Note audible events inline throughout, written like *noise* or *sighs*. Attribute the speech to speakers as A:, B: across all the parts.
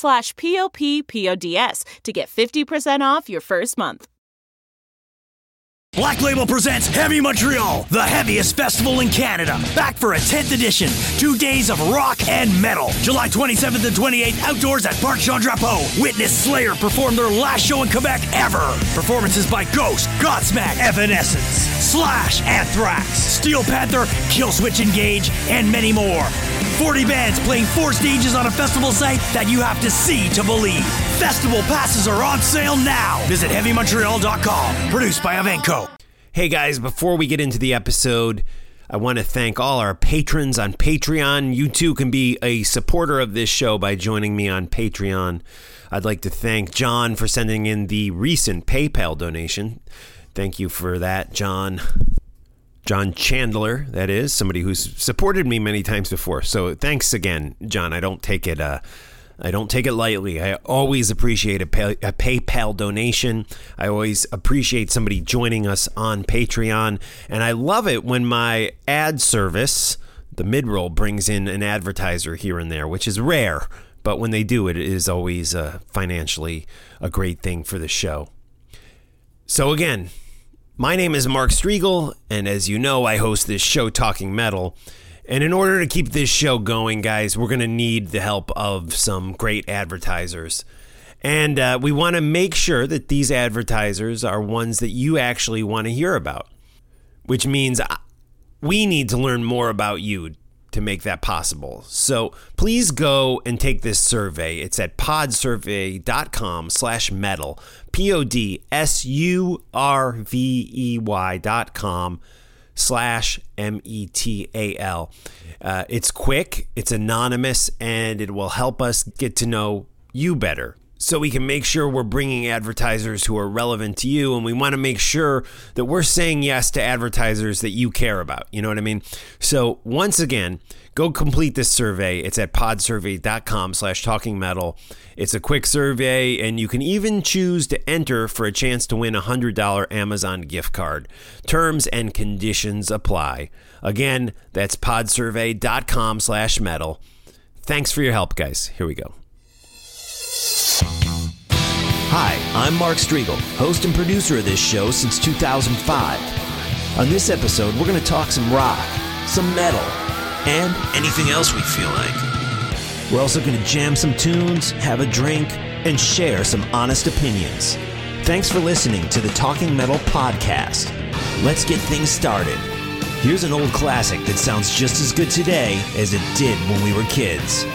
A: slash p-o-p-p-o-d-s to get 50% off your first month.
B: Black Label presents Heavy Montreal, the heaviest festival in Canada. Back for a 10th edition. Two days of rock and metal. July 27th and 28th, outdoors at Parc Jean Drapeau. Witness Slayer perform their last show in Quebec ever. Performances by Ghost, Godsmack, Evanescence, Slash, Anthrax, Steel Panther, Killswitch Engage, and many more. 40 bands playing four stages on a festival site that you have to see to believe. Festival passes are on sale now. Visit HeavyMontreal.com. Produced by evenko.
C: Hey guys, before we get into the episode, I want to thank all our patrons on Patreon. You too can be a supporter of this show by joining me on Patreon. I'd like to thank John for sending in the recent PayPal donation. Thank you for that, John. John Chandler, that is, somebody who's supported me many times before. So thanks again, John. I don't take it uh, I don't take it lightly. I always appreciate a, pay, a, PayPal donation. I always appreciate somebody joining us on Patreon. And I love it when my ad service, the midroll, brings in an advertiser here and there, which is rare. But when they do, it is always uh, financially a great thing for the show. So, again, my name is Mark Strigl. and as you know, I host this show, Talking Metal. And in order to keep this show going, guys, we're going to need the help of some great advertisers. And uh, we want to make sure that these advertisers are ones that you actually want to hear about, which means uh, we need to learn more about you to make that possible. So please go and take this survey. It's at podsurvey.com slash metal, P-O-D-S-U-R-V-E-Y dot com slash M-E-T-A-L. Uh, it's quick, it's anonymous, and it will help us get to know you better so we can make sure we're bringing advertisers who are relevant to you and we want to make sure that we're saying yes to advertisers that you care about you know what i mean? So once again go complete this survey. It's at podsurvey.com slash talking metal. It's a quick survey and you can even choose to enter for a chance to win a $100 amazon gift card. Terms and conditions apply. Again that's podsurvey.com slash metal. Thanks for your help guys. Here we go
D: Hi, I'm Mark Strigl, host and producer of this show since 2005. On this episode, we're going to talk some rock, some metal, and anything else we feel like. We're also going to jam some tunes, have a drink, and share some honest opinions. Thanks for listening to the Talking Metal Podcast. Let's get things started. Here's an old classic that sounds just as good today as it did when we were kids.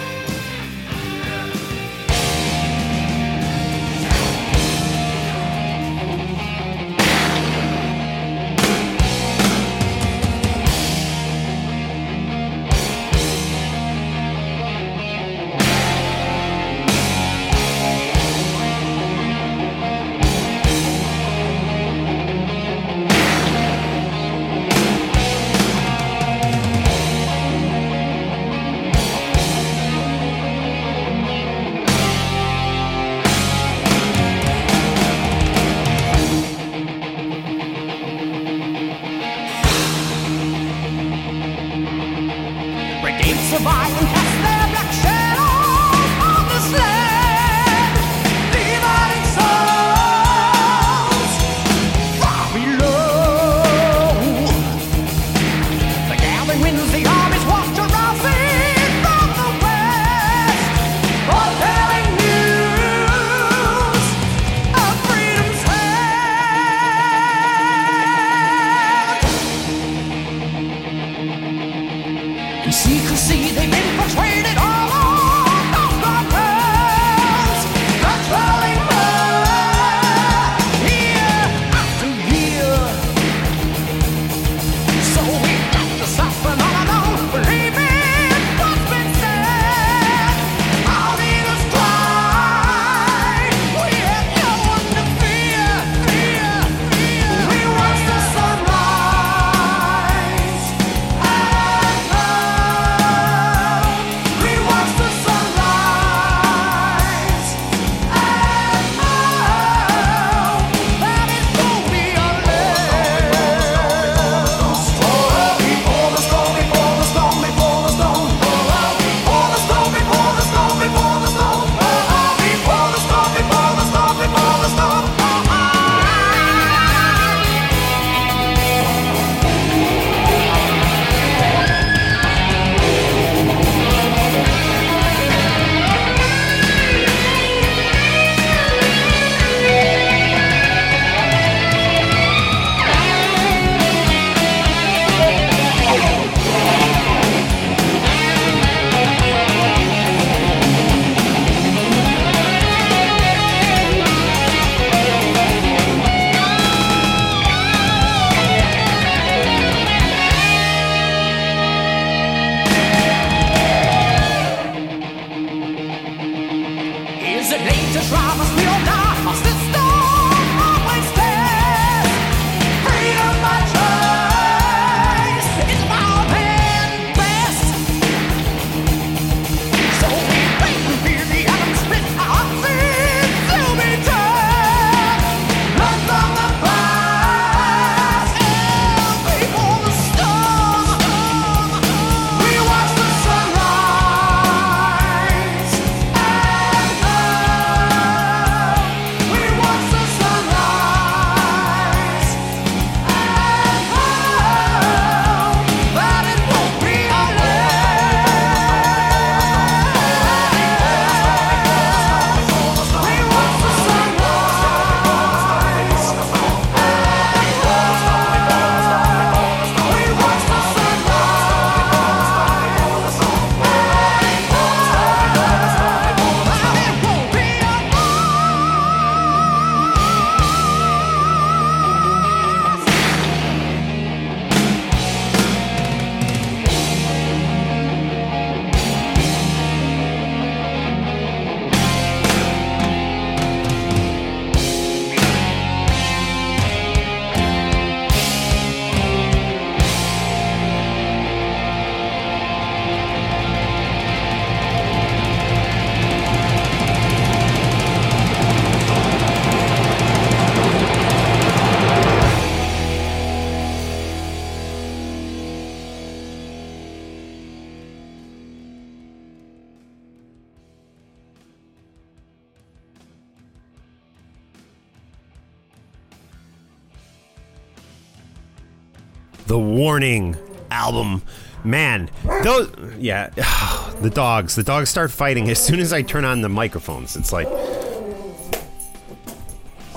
C: Warning album. Man, those yeah, *sighs* the dogs. The dogs start fighting as soon as I turn on the microphones. It's like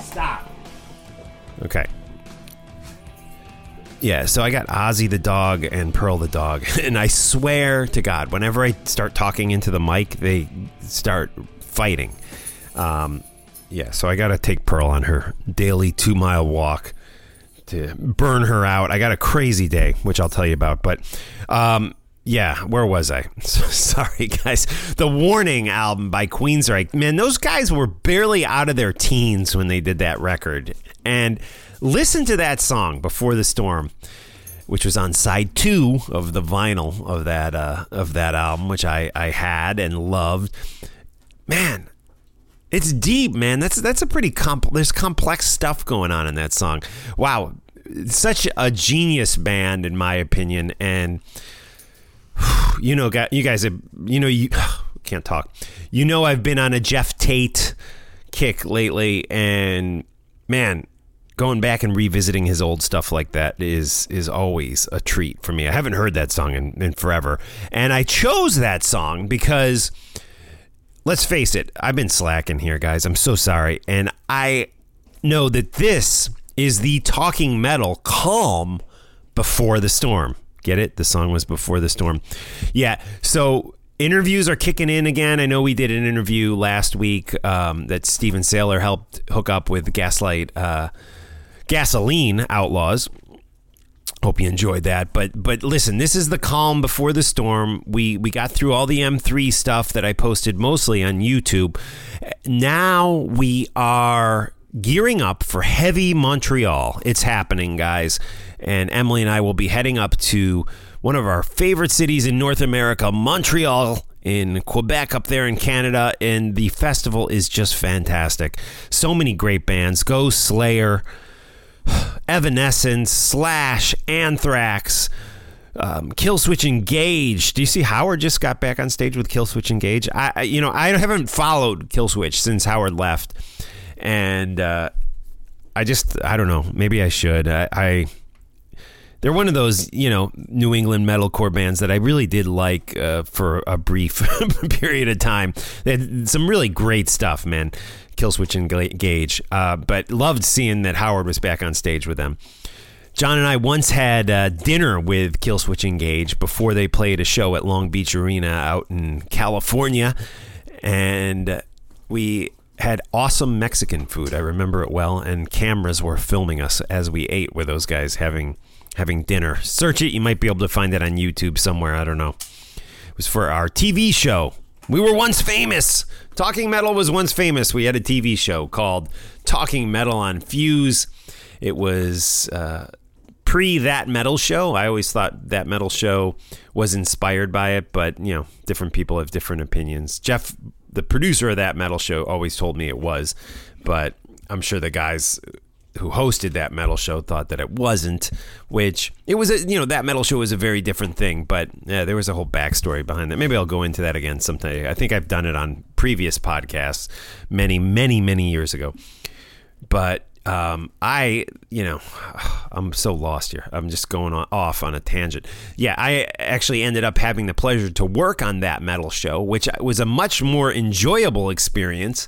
E: Stop.
C: Okay. Yeah, so I got Ozzy the dog and Pearl the dog. *laughs* And I swear to God, whenever I start talking into the mic, they start fighting. Um, yeah, so I got to take Pearl on her daily two mile walk to burn her out. I got a crazy day, which I'll tell you about. But um, yeah, where was I? *laughs* Sorry, guys. The Warning album by Queensryche. Man, those guys were barely out of their teens when they did that record. And listen to that song, Before the Storm, which was on side two of the vinyl of that uh, of that album, which I, I had and loved. Man, it's deep, man. That's that's a pretty comp. There's complex stuff going on in that song. Wow, such a genius band in my opinion, and *sighs* you know, you guys, *sighs* you know, you can't talk. You know, I've been on a Geoff Tate kick lately, and man, going back and revisiting his old stuff like that is is always a treat for me. I haven't heard that song in, in forever, and I chose that song because let's face it, I've been slacking here, guys. I'm so sorry, and I know that this is the talking metal calm before the storm. Get it? The song was before the storm. Yeah. So interviews are kicking in again. I know we did an interview last week um, that Steven Saylor helped hook up with Gaslight uh, Gasoline Outlaws. Hope you enjoyed that. But but listen, this is the calm before the storm. We we got through all the M3 stuff that I posted mostly on YouTube. Now we are gearing up for heavy Montreal. It's happening, guys. And Emily and I will be heading up to one of our favorite cities in North America, Montreal in Quebec up there in Canada and the festival is just fantastic. So many great bands. Go Slayer, *sighs* Evanescence, Slash, Anthrax, um, Killswitch Engage. Do you see Howard just got back on stage with Killswitch Engage? I, I you know I haven't followed Killswitch since Howard left, and uh, I just I don't know. Maybe I should. I, I they're one of those you know New England metalcore bands that I really did like uh, for a brief *laughs* period of time. They had some really great stuff, man. Killswitch Engage, uh, but loved seeing that Howard was back on stage with them. John and I once had uh, dinner with Killswitch Engage before they played a show at Long Beach Arena out in California, and we had awesome Mexican food. I remember it well, and cameras were filming us as we ate with those guys having having dinner. Search it; you might be able to find it on YouTube somewhere. I don't know. It was for our TV show. We were once famous. Talking Metal was once famous. We had a TV show called Talking Metal on Fuse. It was uh, pre that metal show. I always thought that metal show was inspired by it, but you know, different people have different opinions. Jeff, the producer of that metal show, always told me it was, but I'm sure the guys who hosted that metal show thought that it wasn't, which it was a, you know, that metal show was a very different thing, but yeah, there was a whole backstory behind that. Maybe I'll go into that again sometime. I think I've done it on previous podcasts many, many, many years ago. But um, I, you know, *sighs* I'm so lost here. I'm just going on, off on a tangent. Yeah, I actually ended up having the pleasure to work on that metal show, which was a much more enjoyable experience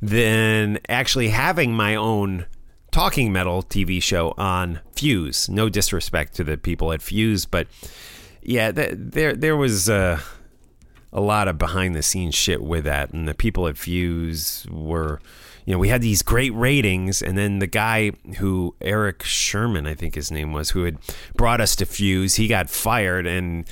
C: than actually having my own talking metal TV show on Fuse. No disrespect to the people at Fuse, but yeah, th- there there was uh, a lot of behind the scenes shit with that, and the people at Fuse were. You know, we had these great ratings, and then the guy who Eric Sherman, I think his name was, who had brought us to Fuse, he got fired, and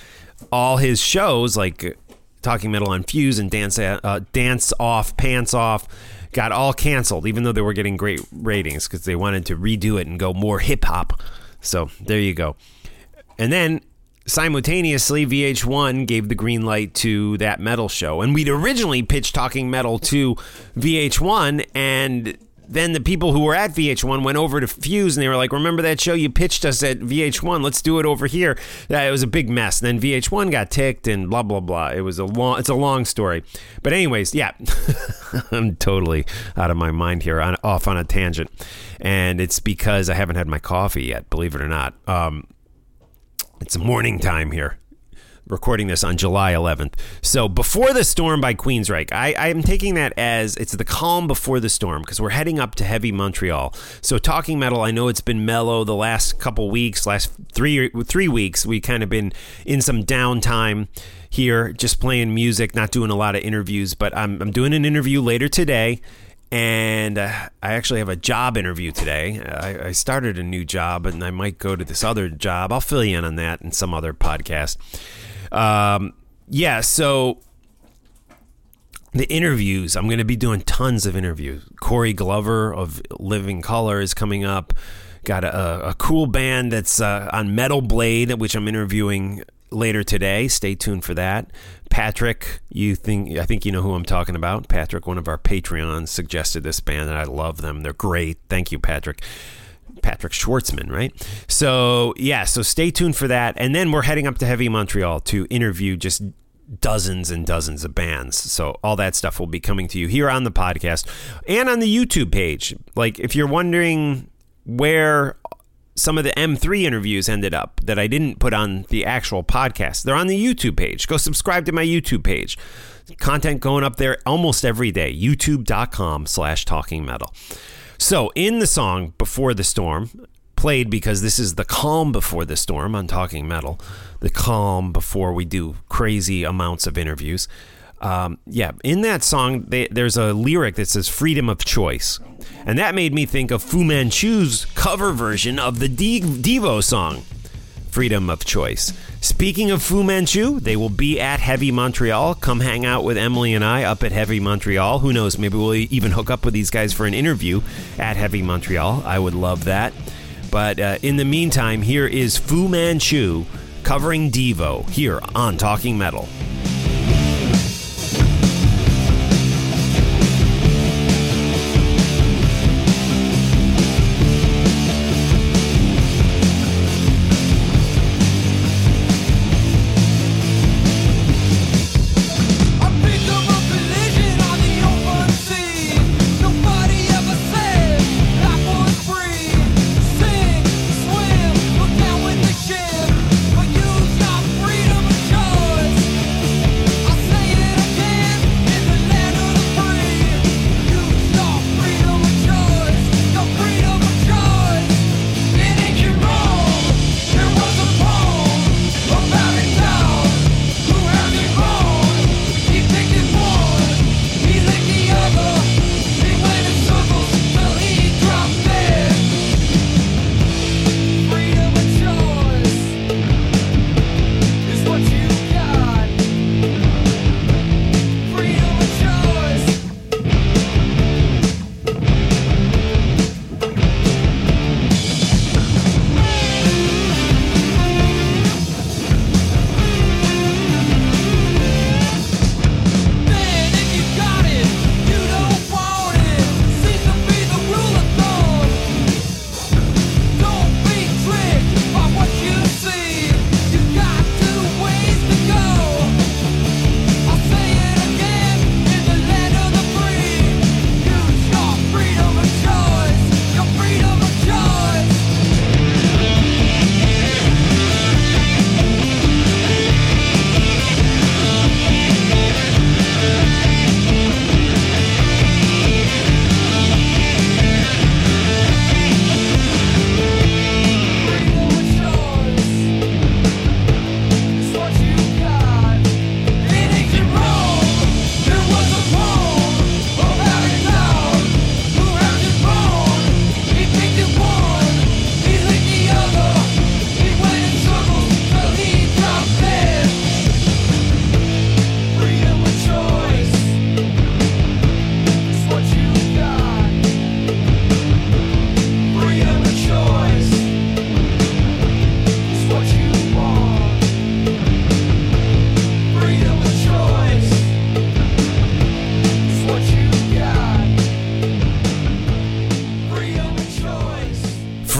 C: all his shows, like Talking Metal on Fuse and Dance uh, Dance Off, Pants Off, got all canceled, even though they were getting great ratings because they wanted to redo it and go more hip hop. So there you go. And then simultaneously, VH1 gave the green light to that metal show. And we'd originally pitched Talking Metal to VH1, and then the people who were at VH1 went over to Fuse and they were like, "Remember that show you pitched us at VH1? Let's do it over here." It was a big mess. And then VH1 got ticked and blah blah blah. It was a long. It's a long story. But anyways, yeah, *laughs* I'm totally out of my mind here, on, off on a tangent, and it's because I haven't had my coffee yet. Believe it or not, um, it's morning time here recording this on July 11th. So before the storm by Queensryche, I, I am taking that as it's the calm before the storm because we're heading up to heavy Montreal. So talking metal, I know it's been mellow the last couple weeks, last three three weeks. We kind of been in some downtime here, just playing music, not doing a lot of interviews. But I'm I'm doing an interview later today. And uh, I actually have a job interview today. I, I started a new job and I might go to this other job. I'll fill you in on that in some other podcast. Um, yeah, so the interviews, I'm going to be doing tons of interviews. Corey Glover of Living Colour is coming up. Got a, a cool band that's uh, on Metal Blade, which I'm interviewing later today. Stay tuned for that. Patrick, you think I think you know who I'm talking about. Patrick, one of our Patreons, suggested this band, and I love them. They're great. Thank you, Patrick. Patrick Schwartzman, right? So, yeah, so stay tuned for that. And then we're heading up to Heavy Montreal to interview just dozens and dozens of bands. So, all that stuff will be coming to you here on the podcast and on the YouTube page. Like, if you're wondering where some of the M3 interviews ended up that I didn't put on the actual podcast. They're on the YouTube page. Go subscribe to my YouTube page. Content going up there almost every day. YouTube.com slash talking metal. So in the song Before the Storm, played because this is the calm before the storm on Talking Metal, the calm before we do crazy amounts of interviews. Um, yeah, in that song, they, there's a lyric that says freedom of choice. And that made me think of Fu Manchu's cover version of the Devo song, Freedom of Choice. Speaking of Fu Manchu, they will be at Heavy Montreal. Come hang out with Emily and I up at Heavy Montreal. Who knows? Maybe we'll even hook up with these guys for an interview at Heavy Montreal. I would love that. But uh, in the meantime, here is Fu Manchu covering Devo here on Talking Metal.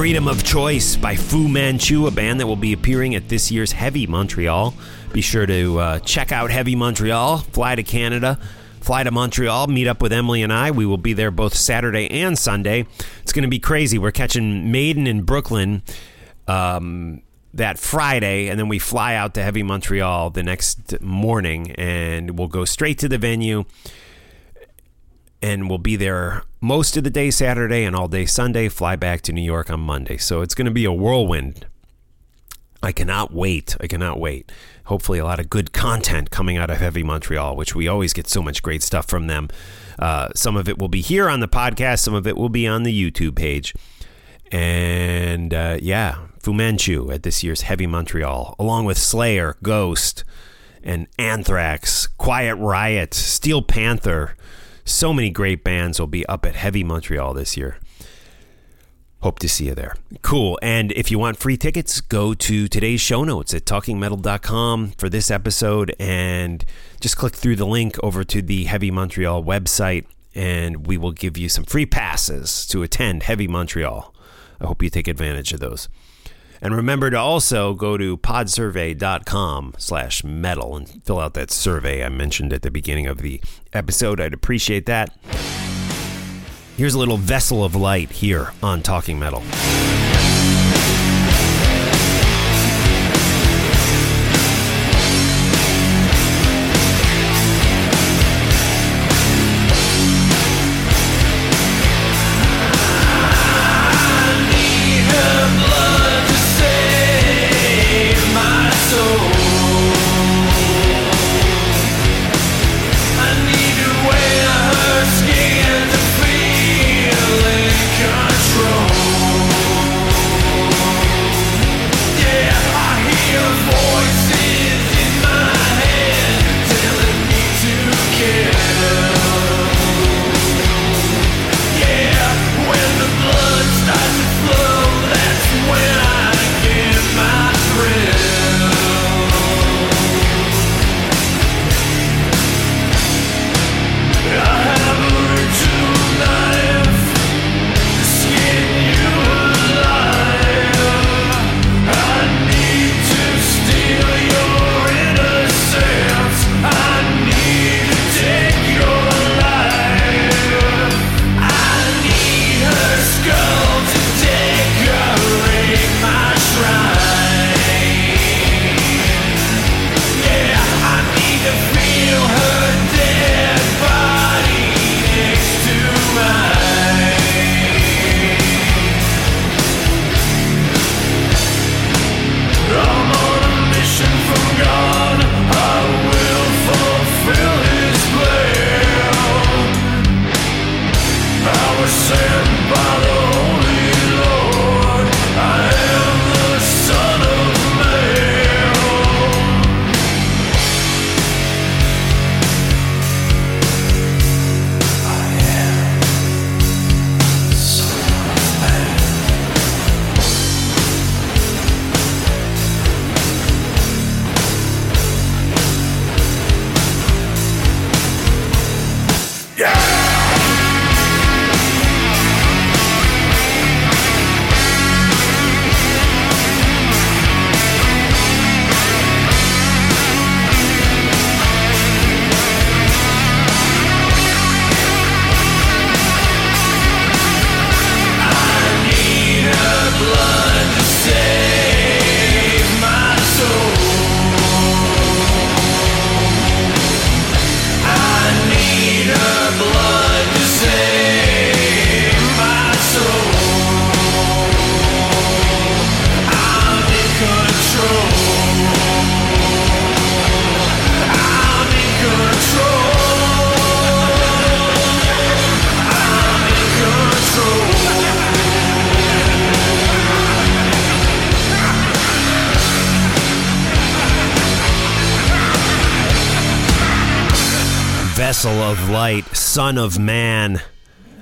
F: Freedom of Choice by
C: Fu Manchu, a band that will be appearing at this year's Heavy Montreal. Be sure to uh, check out Heavy Montreal, fly to Canada, fly to Montreal, meet up with Emily and I. We will be there both Saturday and Sunday. It's going to be crazy. We're catching Maiden in Brooklyn um, that Friday, and then we fly out to Heavy Montreal the next morning, and we'll go straight to the venue and we'll be there most of the day Saturday and all day Sunday, fly back to New York on Monday. So it's going to be a whirlwind. I cannot wait. I cannot wait. Hopefully, a lot of good content coming out of Heavy Montreal, which we always get so much great stuff from them. Uh, some of it will be here on the podcast, some of it will be on the YouTube page. And uh, yeah, Fu Manchu at this year's Heavy Montreal, along with Slayer, Ghost, and Anthrax, Quiet Riot, Steel Panther. So many great bands will be up at Heavy Montreal this year. Hope to see you there. Cool. And if you want free tickets, go to today's show notes at talkingmetal.com for this episode and just click through the link over to the Heavy Montreal website and we will give you some free passes to attend Heavy Montreal
G: I hope you take advantage of those. And remember to also go to podsurvey.com slash metal and fill out that survey I mentioned at the beginning of the episode. I'd appreciate that. Here's a little vessel of light here on Talking Metal. Son of Man,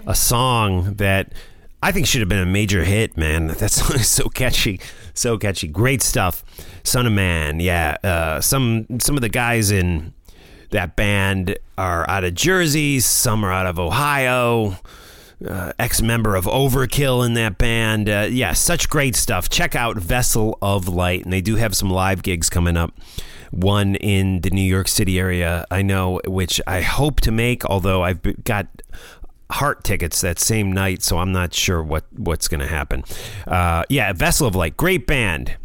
G: a song that I think should have been a major hit, man. *laughs* That song is so catchy, so catchy. Great stuff. Son of Man, yeah. Uh, some some of the guys in that band are out of Jersey, some are out of Ohio. Uh, ex member of Overkill in that band. Uh, yeah, such great stuff. Check out Vessel of Light, and they do have some live gigs coming up one in the New York City area, I know, which I hope to make, although I've got heart tickets that same night, so I'm not sure what, what's going to happen. Uh, yeah, Vessel of Light, great band.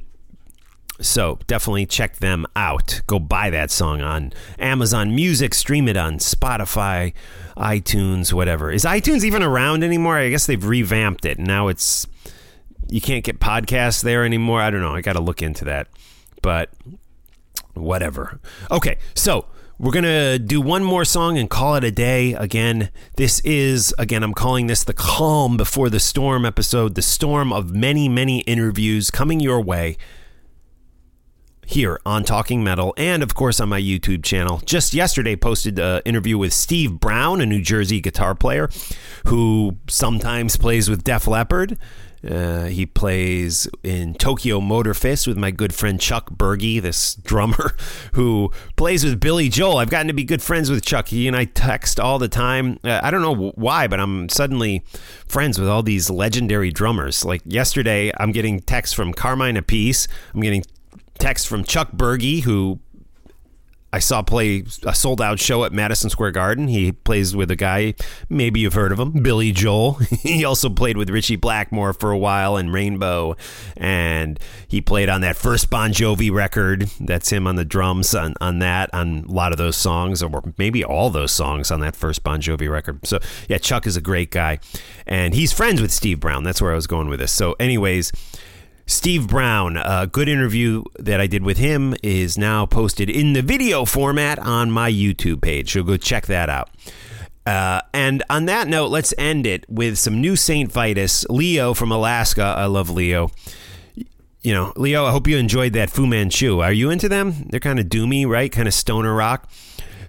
G: So definitely check them out. Go buy that song on Amazon Music, stream it on Spotify, iTunes, whatever. Is iTunes even around anymore? I guess they've revamped it. Now it's you can't get podcasts there anymore. I don't know. I got to look into that. But whatever. Okay, so we're going to do one more song and call it a day. Again, this is, again, I'm calling this the calm before the storm episode, the storm of many, many interviews coming your way here on Talking Metal and, of course, on my YouTube channel. Just yesterday, posted an interview with Steve Brown, a New Jersey guitar player who sometimes plays with Def Leppard
C: Uh, he plays in Tokyo Motor Fist with my good friend Chuck Burgi, this drummer *laughs* who plays with Billy Joel. I've gotten to be good friends with Chuck. He and I text all the time. Uh, I don't know why, but I'm suddenly friends with all these legendary drummers. Like yesterday, I'm getting texts from Carmine Appice. I'm getting text from Chuck Burgi, who I saw play a sold out show at Madison Square Garden. He plays with a guy, maybe you've heard of him, Billy Joel. *laughs* he also played with Ritchie Blackmore for a while in Rainbow. And he played on that first Bon Jovi record. That's him on the drums on, on that, on a lot of those songs, or maybe all those songs on that first Bon Jovi record. So, yeah, Chuck is a great guy. And he's friends with Steve Brown. That's where I was going with this. So, anyways, Steve Brown, a good interview that I did with him is now posted in the video format on my YouTube page. So go check that out. Uh, and on that note, let's end it with some new St. Vitus. Leo from Alaska. I love Leo. You know, Leo, I hope you enjoyed that Fu Manchu. Are you into them? They're kind of doomy, right? Kind of stoner rock.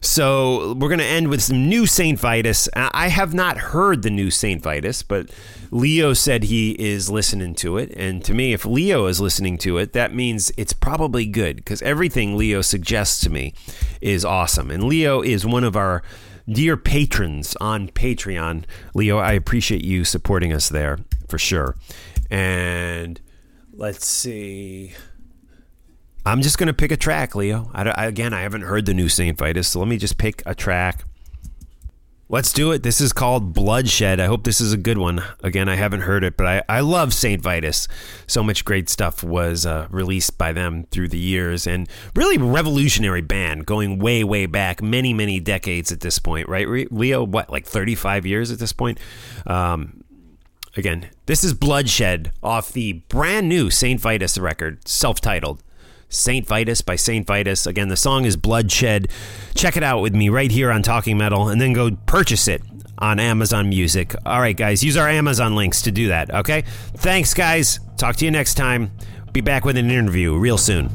C: So we're going to end with some new St. Vitus. I have not heard the new St. Vitus, but Leo said he is listening to it. And to me, if Leo is listening to it, that means it's probably good because everything Leo suggests to me is awesome. And Leo is one of our dear patrons on Patreon. Leo, I appreciate you supporting us there for sure. And let's see. I'm just going to pick a track, Leo. I, I- again, I haven't heard the new St. Vitus, so let me just pick a track. Let's do it. This is called Bloodshed. I hope this is a good one. Again, I haven't heard it, but I, I love St. Vitus. So much great stuff was uh, released by them through the years and really revolutionary band going way, way back, many, many decades at this point, right? Leo, what, like 35 years at this point? Um, again, this is Bloodshed off the brand new St. Vitus record, self titled. Saint Vitus by Saint Vitus. Again, the song is Bloodshed. Check it out with me right here on Talking Metal and then go purchase it on Amazon Music. All right, guys, use our Amazon links to do that, okay? Thanks, guys. Talk to you next time. Be back with an interview real soon.